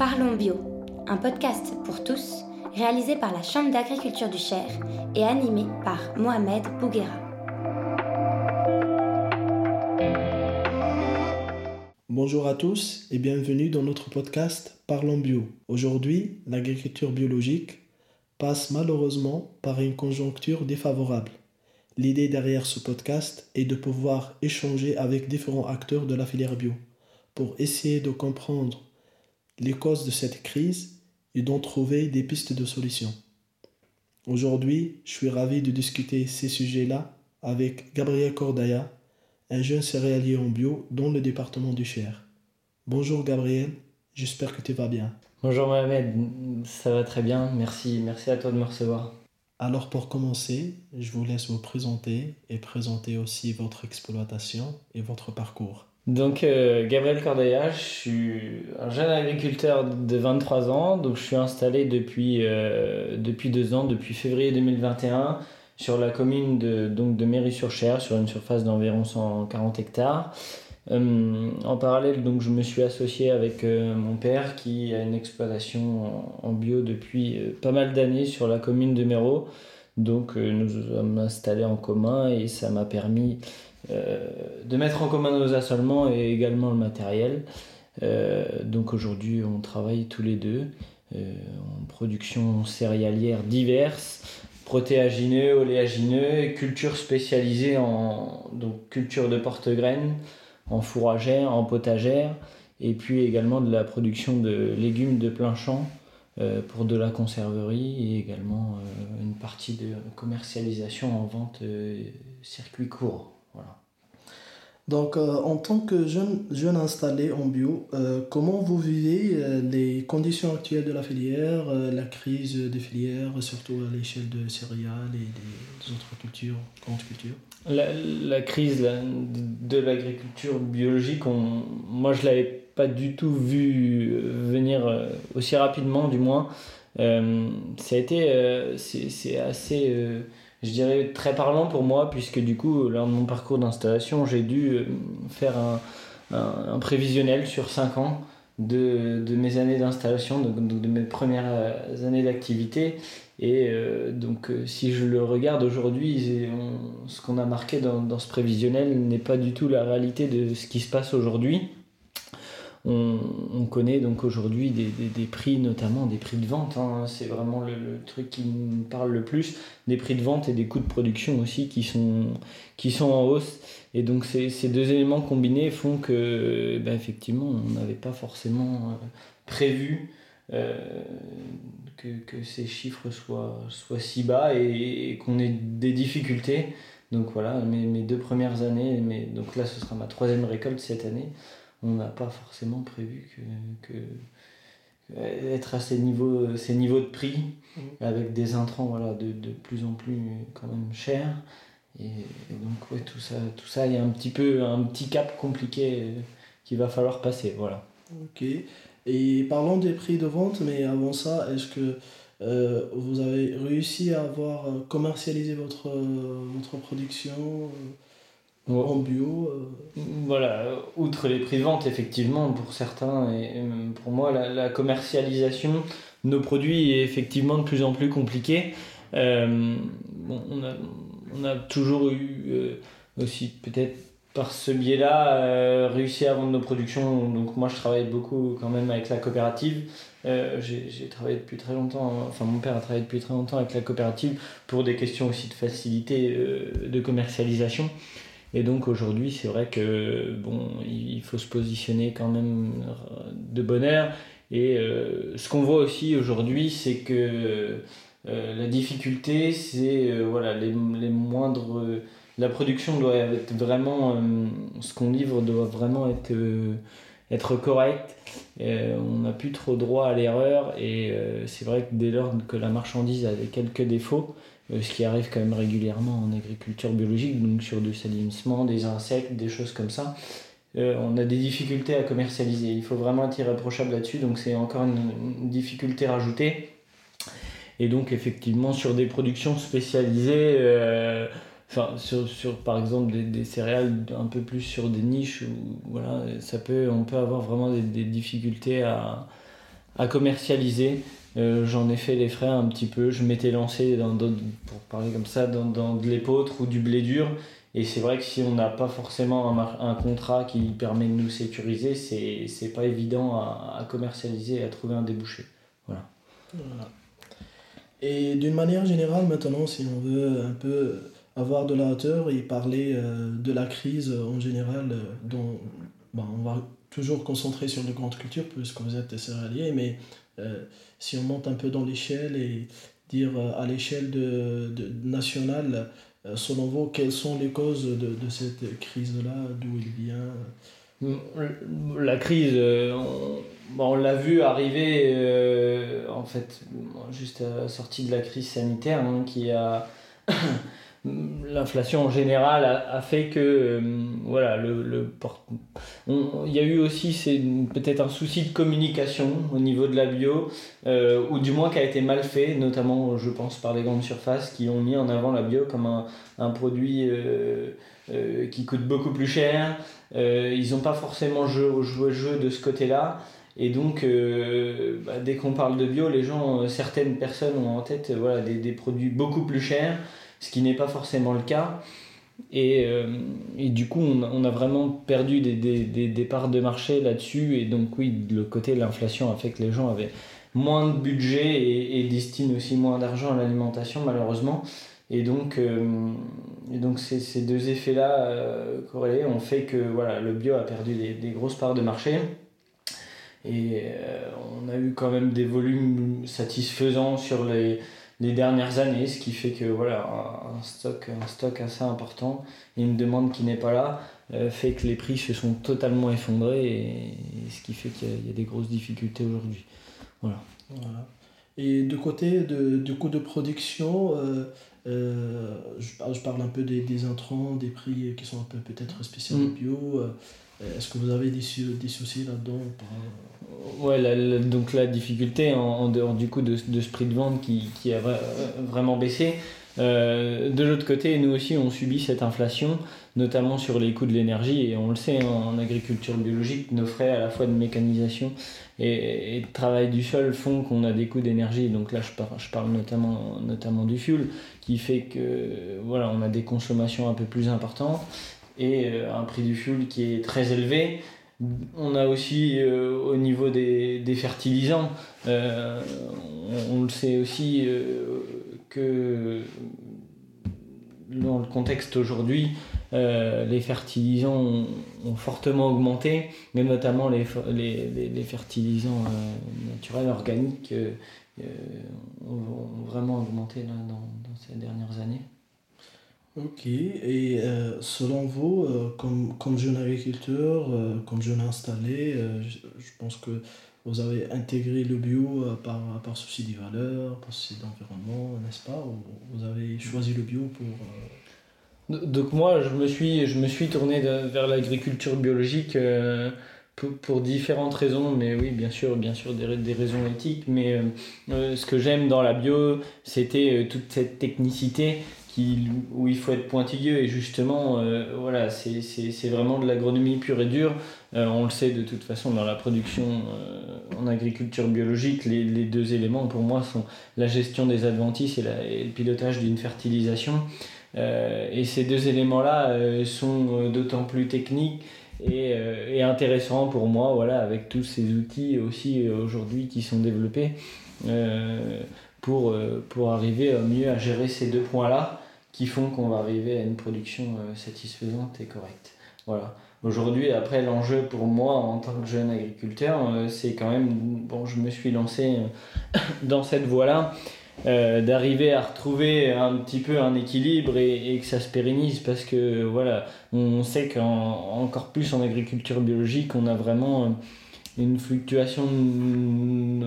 Parlons Bio, un podcast pour tous réalisé par la Chambre d'agriculture du Cher et animé par Mohamed Bouguera. Bonjour à tous et bienvenue dans notre podcast Parlons Bio. Aujourd'hui, l'agriculture biologique passe malheureusement par une conjoncture défavorable. L'idée derrière ce podcast est de pouvoir échanger avec différents acteurs de la filière bio pour essayer de comprendre les causes de cette crise et d'en trouver des pistes de solutions. Aujourd'hui, je suis ravi de discuter ces sujets-là avec Gabriel Cordaya, un jeune céréalier en bio dans le département du Cher. Bonjour Gabriel, j'espère que tu vas bien. Bonjour Mohamed, ça va très bien, merci, merci à toi de me recevoir. Alors pour commencer, je vous laisse vous présenter et présenter aussi votre exploitation et votre parcours. Donc euh, Gabriel Cordaya, je suis un jeune agriculteur de 23 ans, donc je suis installé depuis, euh, deux ans, depuis février 2021, sur la commune de, Méry-sur-Cher, sur une surface d'environ 140 hectares. Euh, en parallèle, donc, je me suis associé avec mon père qui a une exploitation en, bio depuis pas mal d'années sur la commune de Méro. Donc nous sommes installés en commun et ça m'a permis de mettre en commun nos assolements et également le matériel. Euh, donc aujourd'hui, on travaille tous les deux euh, en production céréalière diverses, protéagineux, oléagineux, culture spécialisée en donc, culture de porte-graines, en fourragère, en potagère, et puis également de la production de légumes de plein champ pour de la conserverie et également une partie de commercialisation en vente circuit court. Donc, euh, en tant que jeune, jeune installé en bio, euh, comment vous vivez euh, les conditions actuelles de la filière, la crise des filières, surtout à l'échelle de céréales et des autres cultures, grandes cultures? La, la, crise de l'agriculture biologique, moi je ne l'avais pas du tout vu venir aussi rapidement, du moins. ça a été, c'est assez je dirais, très parlant pour moi, puisque du coup, lors de mon parcours d'installation, j'ai dû euh, faire un, un, prévisionnel sur 5 ans de, de mes années d'installation, donc, de mes premières euh, années d'activité. Et euh, donc, si je le regarde aujourd'hui, ce qu'on a marqué dans, dans ce prévisionnel n'est pas du tout la réalité de ce qui se passe aujourd'hui on, connaît donc aujourd'hui des, prix, notamment des prix de vente. Hein. c'est vraiment le, truc qui me parle le plus. Des prix de vente et des coûts de production aussi qui sont, qui sont en hausse. Et donc ces, ces deux éléments combinés font que, ben, effectivement, on n'avait pas forcément euh, prévu euh, que, que, ces chiffres soient, soient si bas et, qu'on ait des difficultés. Donc voilà, mes, mes deux premières années, mais donc là ce sera ma troisième récolte cette année on n'a pas forcément prévu que, être à ces niveaux, ces niveaux de prix mmh. avec des intrants voilà, de, de, plus en plus quand même chers. Et, donc ouais, tout ça, tout ça, il y a un petit peu un petit cap compliqué euh, qu'il va falloir passer. Voilà. Ok. Et parlons des prix de vente, mais avant ça, est-ce que euh, vous avez réussi à avoir euh, commercialisé votre, votre production en bio. Euh. Voilà, outre les prix de vente, effectivement, pour certains et pour moi, la, commercialisation de nos produits est effectivement de plus en plus compliquée. Euh, on, a, on, a, toujours eu euh, aussi, peut-être par ce biais-là, réussi à vendre nos productions. Donc, moi, je travaille beaucoup quand même avec la coopérative. J'ai travaillé depuis très longtemps, enfin, mon père a travaillé depuis très longtemps avec la coopérative pour des questions aussi de facilité de commercialisation. Et donc aujourd'hui, c'est vrai que bon, il faut se positionner quand même de bonne heure. Et euh, ce qu'on voit aussi aujourd'hui, c'est que euh, la difficulté, c'est euh, voilà, les, les, moindres. la production doit être vraiment. ce qu'on livre doit vraiment être, être correct. on n'a plus trop droit à l'erreur. Et c'est vrai que dès lors que la marchandise a quelques défauts, euh, ce qui arrive quand même régulièrement en agriculture biologique, donc sur du salissement, des insectes, des choses comme ça. Euh, on a des difficultés à commercialiser. Il faut vraiment être irréprochable là-dessus, donc c'est encore une, difficulté rajoutée. Et donc effectivement sur des productions spécialisées, euh, enfin sur, sur, par exemple des, des, céréales un peu plus sur des niches, où, voilà, ça peut, on peut avoir vraiment des, des difficultés à, à commercialiser. J'en ai fait les frais un petit peu. Je m'étais lancé, dans, pour parler comme ça, dans, dans de l'épeautre ou du blé dur. Et c'est vrai que si on n'a pas forcément un, un, contrat qui permet de nous sécuriser, c'est pas évident à, à, commercialiser et à trouver un débouché. Voilà. Et d'une manière générale, maintenant, si on veut un peu avoir de la hauteur et parler euh, de la crise en général, euh, dont bon, on va toujours concentrer sur les grandes cultures puisque vous êtes des céréaliers, mais euh, si on monte un peu dans l'échelle et dire à l'échelle de, de, nationale, selon vous, quelles sont les causes de, de cette crise-là, d'où il vient? La crise, on, on l'a vu arriver, en fait, juste à la sortie de la crise sanitaire, hein, qui a l'inflation en général a, fait que euh, voilà le, le il y a eu aussi c'est peut-être un souci de communication au niveau de la bio euh, ou du moins qui a été mal fait notamment je pense par les grandes surfaces qui ont mis en avant la bio comme un, un produit euh, qui coûte beaucoup plus cher. Ils n'ont pas forcément joué, joué jeu de ce côté là et donc, bah, dès qu'on parle de bio, les gens, certaines personnes ont en tête voilà, des, des produits beaucoup plus chers ce qui n'est pas forcément le cas. Et, euh, et, du coup, on, on, a vraiment perdu des, des, des, parts de marché là-dessus. Et donc, oui, le côté de l'inflation a fait que les gens avaient moins de budget et, et destinent aussi moins d'argent à l'alimentation, malheureusement. Et donc, euh, et donc ces, ces deux effets-là euh, corrélés ont fait que voilà, le bio a perdu des, des grosses parts de marché. Et on a eu quand même des volumes satisfaisants sur les, les dernières années, ce qui fait que voilà, un, stock, un stock assez important et une demande qui n'est pas là euh, fait que les prix se sont totalement effondrés et, ce qui fait qu'il y, a des grosses difficultés aujourd'hui. Voilà. Et de côté de, du coût de production, euh, euh, je, je, parle un peu des, des, intrants, des prix qui sont un peu peut-être spéciaux mm. bio. Est-ce que vous avez des, des soucis là-dedans Ouais, la, donc la difficulté en, en, dehors du coup de, de ce prix de vente qui, qui a vraiment baissé. Euh, de l'autre côté, nous aussi, on subit cette inflation, notamment sur les coûts de l'énergie, et on le sait, en, agriculture biologique, nos frais à la fois de mécanisation et, de travail du sol font qu'on a des coûts d'énergie. Donc là, je parle, je parle notamment, du fuel, qui fait que voilà, on a des consommations un peu plus importantes et euh, un prix du fuel qui est très élevé. On a aussi euh, au niveau des, fertilisants, euh, on, le sait aussi que dans le contexte aujourd'hui, euh, les fertilisants ont, fortement augmenté, mais notamment les, les, les fertilisants naturels, organiques, ont, vraiment augmenté là, dans, ces dernières années. Ok, et euh, selon vous, euh, comme, comme jeune agriculteur, euh, comme jeune installé, je, pense que vous avez intégré le bio par, par souci des valeurs, par souci d'environnement, n'est-ce pas Ou Vous avez choisi le bio pour... Donc moi, je me suis, je me suis tourné vers l'agriculture biologique pour, pour, différentes raisons, mais oui, bien sûr, bien sûr des, des raisons éthiques, mais ce que j'aime dans la bio, c'était toute cette technicité qui, où il faut être pointilleux. Et justement euh, voilà c'est vraiment de l'agronomie pure et dure. Euh, on le sait de toute façon dans la production euh, en agriculture biologique les, les, deux éléments pour moi sont la gestion des adventices et, la, et le pilotage d'une fertilisation. euh, et ces deux éléments là euh, sont d'autant plus techniques et, et, intéressants pour moi voilà avec tous ces outils aussi aujourd'hui qui sont développés pour, pour arriver mieux à gérer ces deux points là qui font qu'on va arriver à une production euh, satisfaisante et correcte. Voilà. Aujourd'hui, après, l'enjeu pour moi en tant que jeune agriculteur, euh, c'est quand même, bon, je me suis lancé euh, dans cette voie-là, euh, d'arriver à retrouver un petit peu un équilibre et, que ça se pérennise parce que voilà, on sait qu'encore plus en agriculture biologique, on a vraiment une fluctuation de,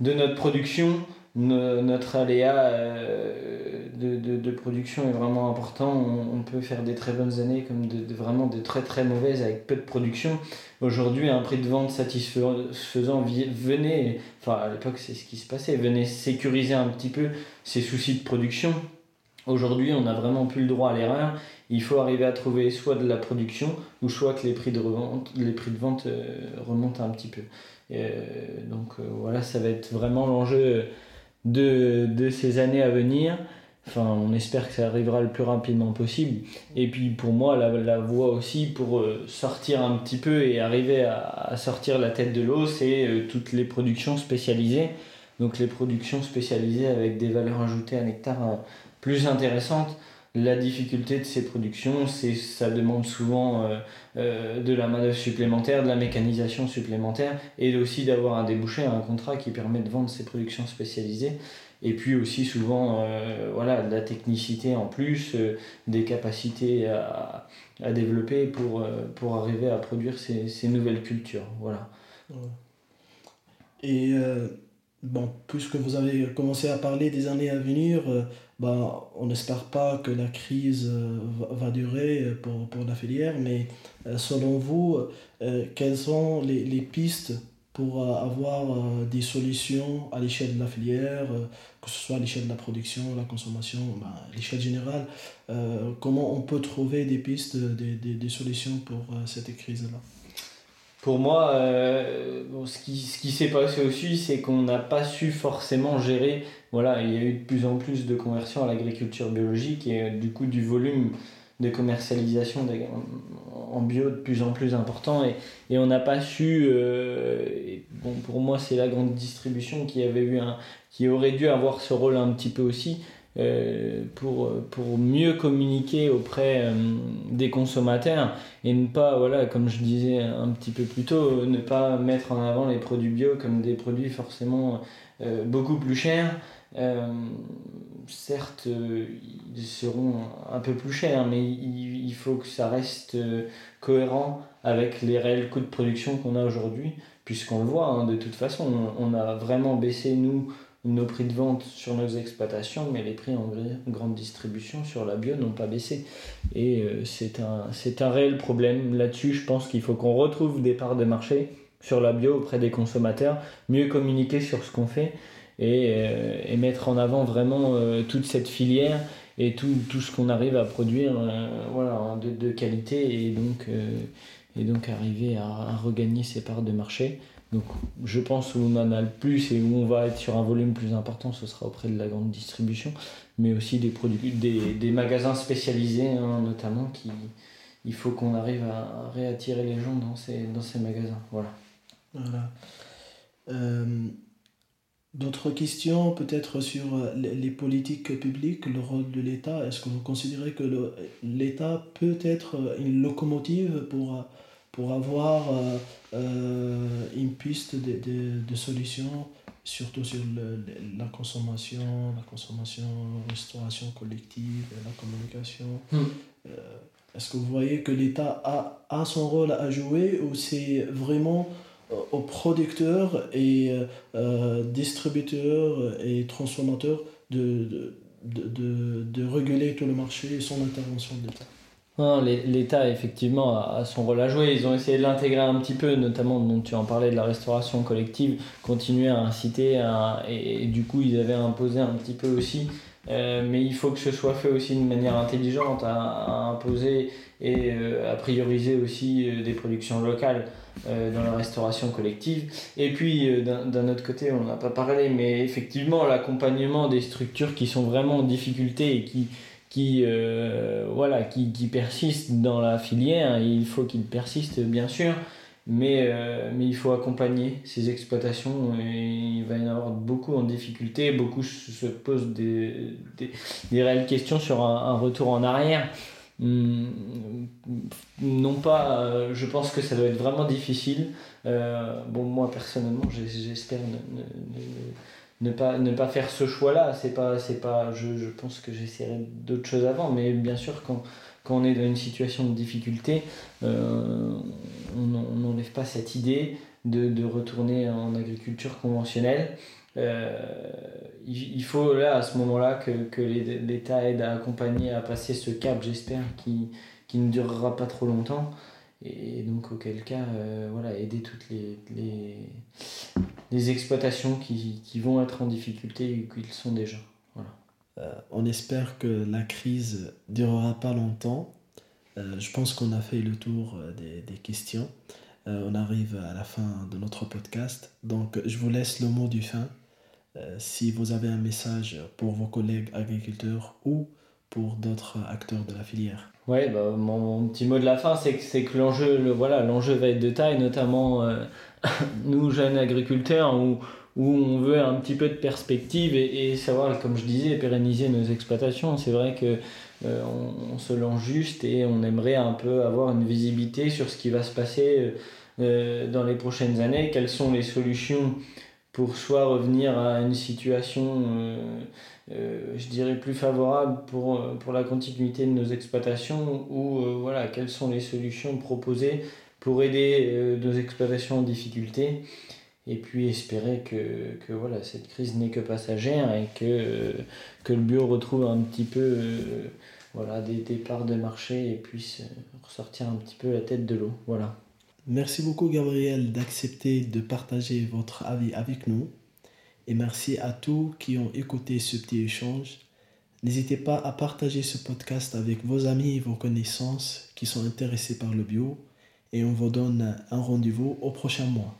de notre production notre aléa euh, de, de, de, production est vraiment important. On, peut faire des très bonnes années comme de, vraiment de très très mauvaises avec peu de production. Aujourd'hui, un prix de vente satisfaisant, venez, enfin à l'époque c'est ce qui se passait, venez sécuriser un petit peu ces soucis de production. Aujourd'hui, on n'a vraiment plus le droit à l'erreur. Il faut arriver à trouver soit de la production ou soit que les prix de, les prix de vente euh, remontent un petit peu. donc voilà, ça va être vraiment l'enjeu de, de, ces années à venir. Enfin, on espère que ça arrivera le plus rapidement possible. Et puis pour moi, la, voie aussi pour sortir un petit peu et arriver à, sortir la tête de l'eau, c'est toutes les productions spécialisées. Donc les productions spécialisées avec des valeurs ajoutées à nectar plus intéressantes la difficulté de ces productions, c'est ça demande souvent euh, euh, de la main-d'œuvre supplémentaire, de la mécanisation supplémentaire et aussi d'avoir un débouché, un contrat qui permet de vendre ces productions spécialisées. Et puis aussi souvent euh, voilà, de la technicité en plus, des capacités à, à développer pour, pour arriver à produire ces, ces nouvelles cultures. Voilà. Et bon, puisque vous avez commencé à parler des années à venir, ben, on n'espère pas que la crise euh, va durer pour, pour la filière, mais euh, selon vous, euh, quelles sont les, les pistes pour avoir des solutions à l'échelle de la filière, que ce soit à l'échelle de la production, la consommation, ben, l'échelle générale Comment on peut trouver des pistes, des, des, des solutions pour cette crise-là? Pour moi, euh, ce qui, ce qui s'est passé aussi, c'est qu'on n'a pas su forcément gérer. Voilà, il y a eu de plus en plus de conversion à l'agriculture biologique et euh, du coup du volume de commercialisation en bio de plus en plus important et, et on n'a pas su euh, bon pour moi c'est la grande distribution qui avait eu un qui aurait dû avoir ce rôle un petit peu aussi euh, pour, pour mieux communiquer auprès euh, des consommateurs et ne pas, voilà, comme je disais un petit peu plus tôt, ne pas mettre en avant les produits bio comme des produits forcément euh, beaucoup plus chers. Certes, ils seront un peu plus chers, mais il, faut que ça reste cohérent avec les réels coûts de production qu'on a aujourd'hui, puisqu'on le voit, hein, de toute façon, on, a vraiment baissé, nous, nos prix de vente sur nos exploitations, mais les prix en grande distribution sur la bio n'ont pas baissé. Et euh, c'est un, un réel problème. Là-dessus, je pense qu'il faut qu'on retrouve des parts de marché sur la bio auprès des consommateurs, mieux communiquer sur ce qu'on fait et, euh, et, mettre en avant vraiment euh, toute cette filière et tout, tout ce qu'on arrive à produire voilà, de, de, qualité et donc, et donc arriver à, regagner ces parts de marché. Donc je pense où on en a le plus et où on va être sur un volume plus important, ce sera auprès de la grande distribution, mais aussi des, produits, des, des magasins spécialisés hein, notamment qui il faut qu'on arrive à réattirer les gens dans ces, dans ces magasins. Voilà. voilà. Euh, D'autres questions peut-être sur les politiques publiques, le rôle de l'État? Est-ce que vous considérez que l'État peut être une locomotive pour pour avoir euh, euh, une piste de, de, de solutions, surtout sur le, la consommation, la consommation, restauration collective, la communication? Euh, est-ce que vous voyez que l'État a, a son rôle à jouer ou c'est vraiment aux producteurs et euh, distributeurs et transformateurs de, de, de, de, réguler tout le marché et son intervention de l'État L'État, effectivement, a son rôle à jouer. Ils ont essayé de l'intégrer un petit peu, notamment, dont tu en parlais, de la restauration collective, continuer à inciter, et, du coup, ils avaient imposé un petit peu aussi. Euh, mais il faut que ce soit fait aussi de manière intelligente, à, imposer et euh, à prioriser aussi euh, des productions locales dans la restauration collective. Et puis, d'un autre côté, on n'a pas parlé, mais effectivement, l'accompagnement des structures qui sont vraiment en difficulté et qui voilà, qui, qui persiste dans la filière. Il faut qu'il persiste, bien sûr, mais, euh, mais il faut accompagner ces exploitations et il va y en avoir beaucoup en difficulté. Beaucoup se posent des, des, des réelles questions sur un, retour en arrière. Hum, non pas, euh, je pense que ça doit être vraiment difficile. bon, moi personnellement, j'espère ne, pas, ne pas faire ce choix-là. Je, je pense que j'essaierai d'autres choses avant, mais bien sûr, quand, quand on est dans une situation de difficulté, euh, on n'enlève pas cette idée de, retourner en agriculture conventionnelle. Euh, il, faut là, à ce moment-là, que, l'État aide à accompagner, à passer ce cap, j'espère, qui, ne durera pas trop longtemps. Et donc, auquel cas, euh, voilà, aider toutes les, exploitations qui, vont être en difficulté et qui le sont déjà. Euh, on espère que la crise durera pas longtemps. Euh, je pense qu'on a fait le tour des, des questions. on arrive à la fin de notre podcast. Donc, je vous laisse le mot du fin. si vous avez un message pour vos collègues agriculteurs ou pour d'autres acteurs de la filière. Ouais, bah, mon, petit mot de la fin, c'est que, que l'enjeu, le, voilà, va être de taille, notamment euh, nous, jeunes agriculteurs, où, où on veut un petit peu de perspective et, savoir, comme je disais, pérenniser nos exploitations. C'est vrai que euh, se lance juste et on aimerait un peu avoir une visibilité sur ce qui va se passer euh, dans les prochaines années, quelles sont les solutions pour soit revenir à une situation euh, je dirais, plus favorable pour, euh, pour la continuité de nos exploitations ou euh, voilà, quelles sont les solutions proposées pour aider nos exploitations en difficulté et puis espérer que, que voilà, cette crise n'est que passagère et que, que le bio retrouve un petit peu voilà, des, départs de marché et puisse ressortir un petit peu la tête de l'eau. Voilà. Merci beaucoup Gabriel d'accepter de partager votre avis avec nous et merci à tous qui ont écouté ce petit échange. N'hésitez pas à partager ce podcast avec vos amis et vos connaissances qui sont intéressés par le bio et on vous donne un rendez-vous au prochain mois.